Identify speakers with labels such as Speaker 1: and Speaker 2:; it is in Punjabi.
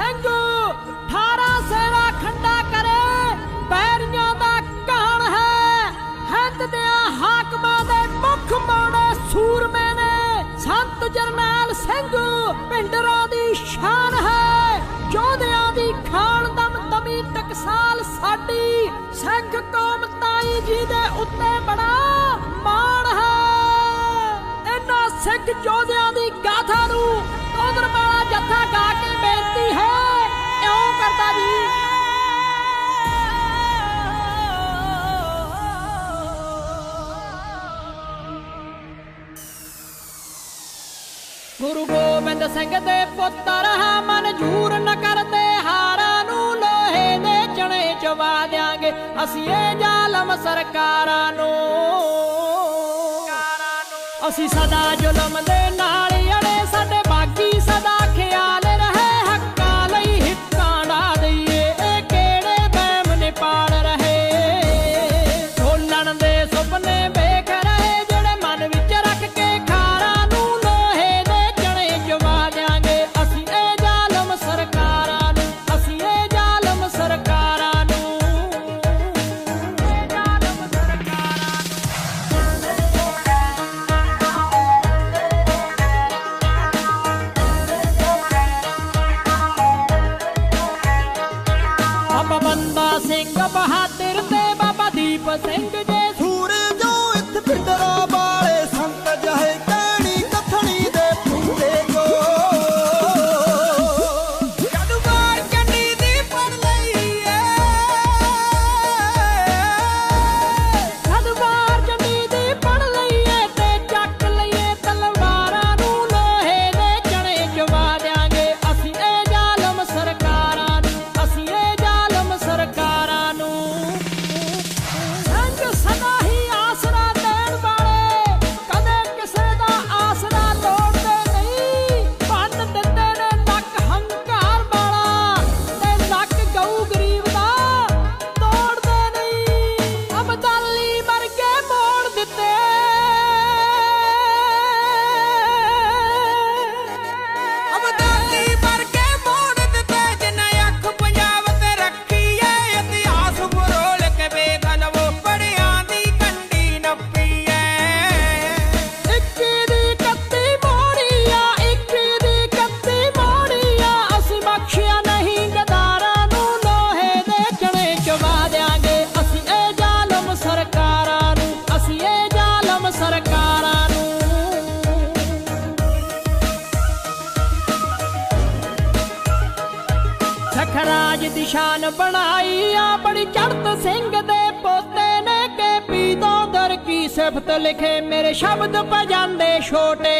Speaker 1: ਸਿੰਘ 18 ਸੇਵਾ ਖੰਡਾ ਕਰੇ, ਪੈਰੀਆਂ ਦਾ ਕਹਣ ਹੈ। ਹੱਥ ਦਿਆਂ ਹਾਕਮਾਂ ਦੇ ਮੁਖ ਮਾਣੇ ਸੂਰਮੇ ਨੇ। ਸੰਤ ਜਰਨੈਲ ਸਿੰਘ ਪਿੰਡਰਾਂ ਦੀ ਸ਼ਾਨ ਹੈ। ਜੋਧਿਆਂ ਦੀ ਖਾਨ ਦਮ ਤਮੀ ਟਕਸਾਲ ਸਾਡੀ। ਸਿੱਖ ਕੌਮ ਤਾਈ ਜੀ ਦੇ ਉੱਤੇ ਬੜਾ ਮਾਣ ਹੈ। ਇਹਨਾਂ ਸਿੱਖ ਜੋਧਿਆਂ ਗੁਰੂ ਗੋਬਿੰਦ ਸਿੰਘ ਦੇ ਪੁੱਤਰ ਹਾਂ ਮਨਜੂਰ ਨਾ ਕਰਦੇ ਹਾਰਾਂ ਨੂੰ ਲੋਹੇ ਦੇ ਚਣੇ ਚਵਾ ਦਿਆਂਗੇ। ਅਸੀਂ ਇਹ ਜ਼ਾਲਮ ਸਰਕਾਰਾਂ ਨੂੰ। ਅਸੀਂ ਸਦਾ ਜ਼ੁਲਮ ਦੇ ਨਾਲ ਦਿਸ਼ਾਨ ਬਣਾਈ ਆ ਬੜੀ ਚੜਤ ਸਿੰਘ ਦੇ ਪੋਤੇ ਨੇ ਕੇ ਪੀਦੋਂ ਦਰ ਕੀ ਸਿਫਤ ਲਿਖੇ, ਮੇਰੇ ਸ਼ਬਦ ਪਜਾਂਦੇ ਛੋਟੇ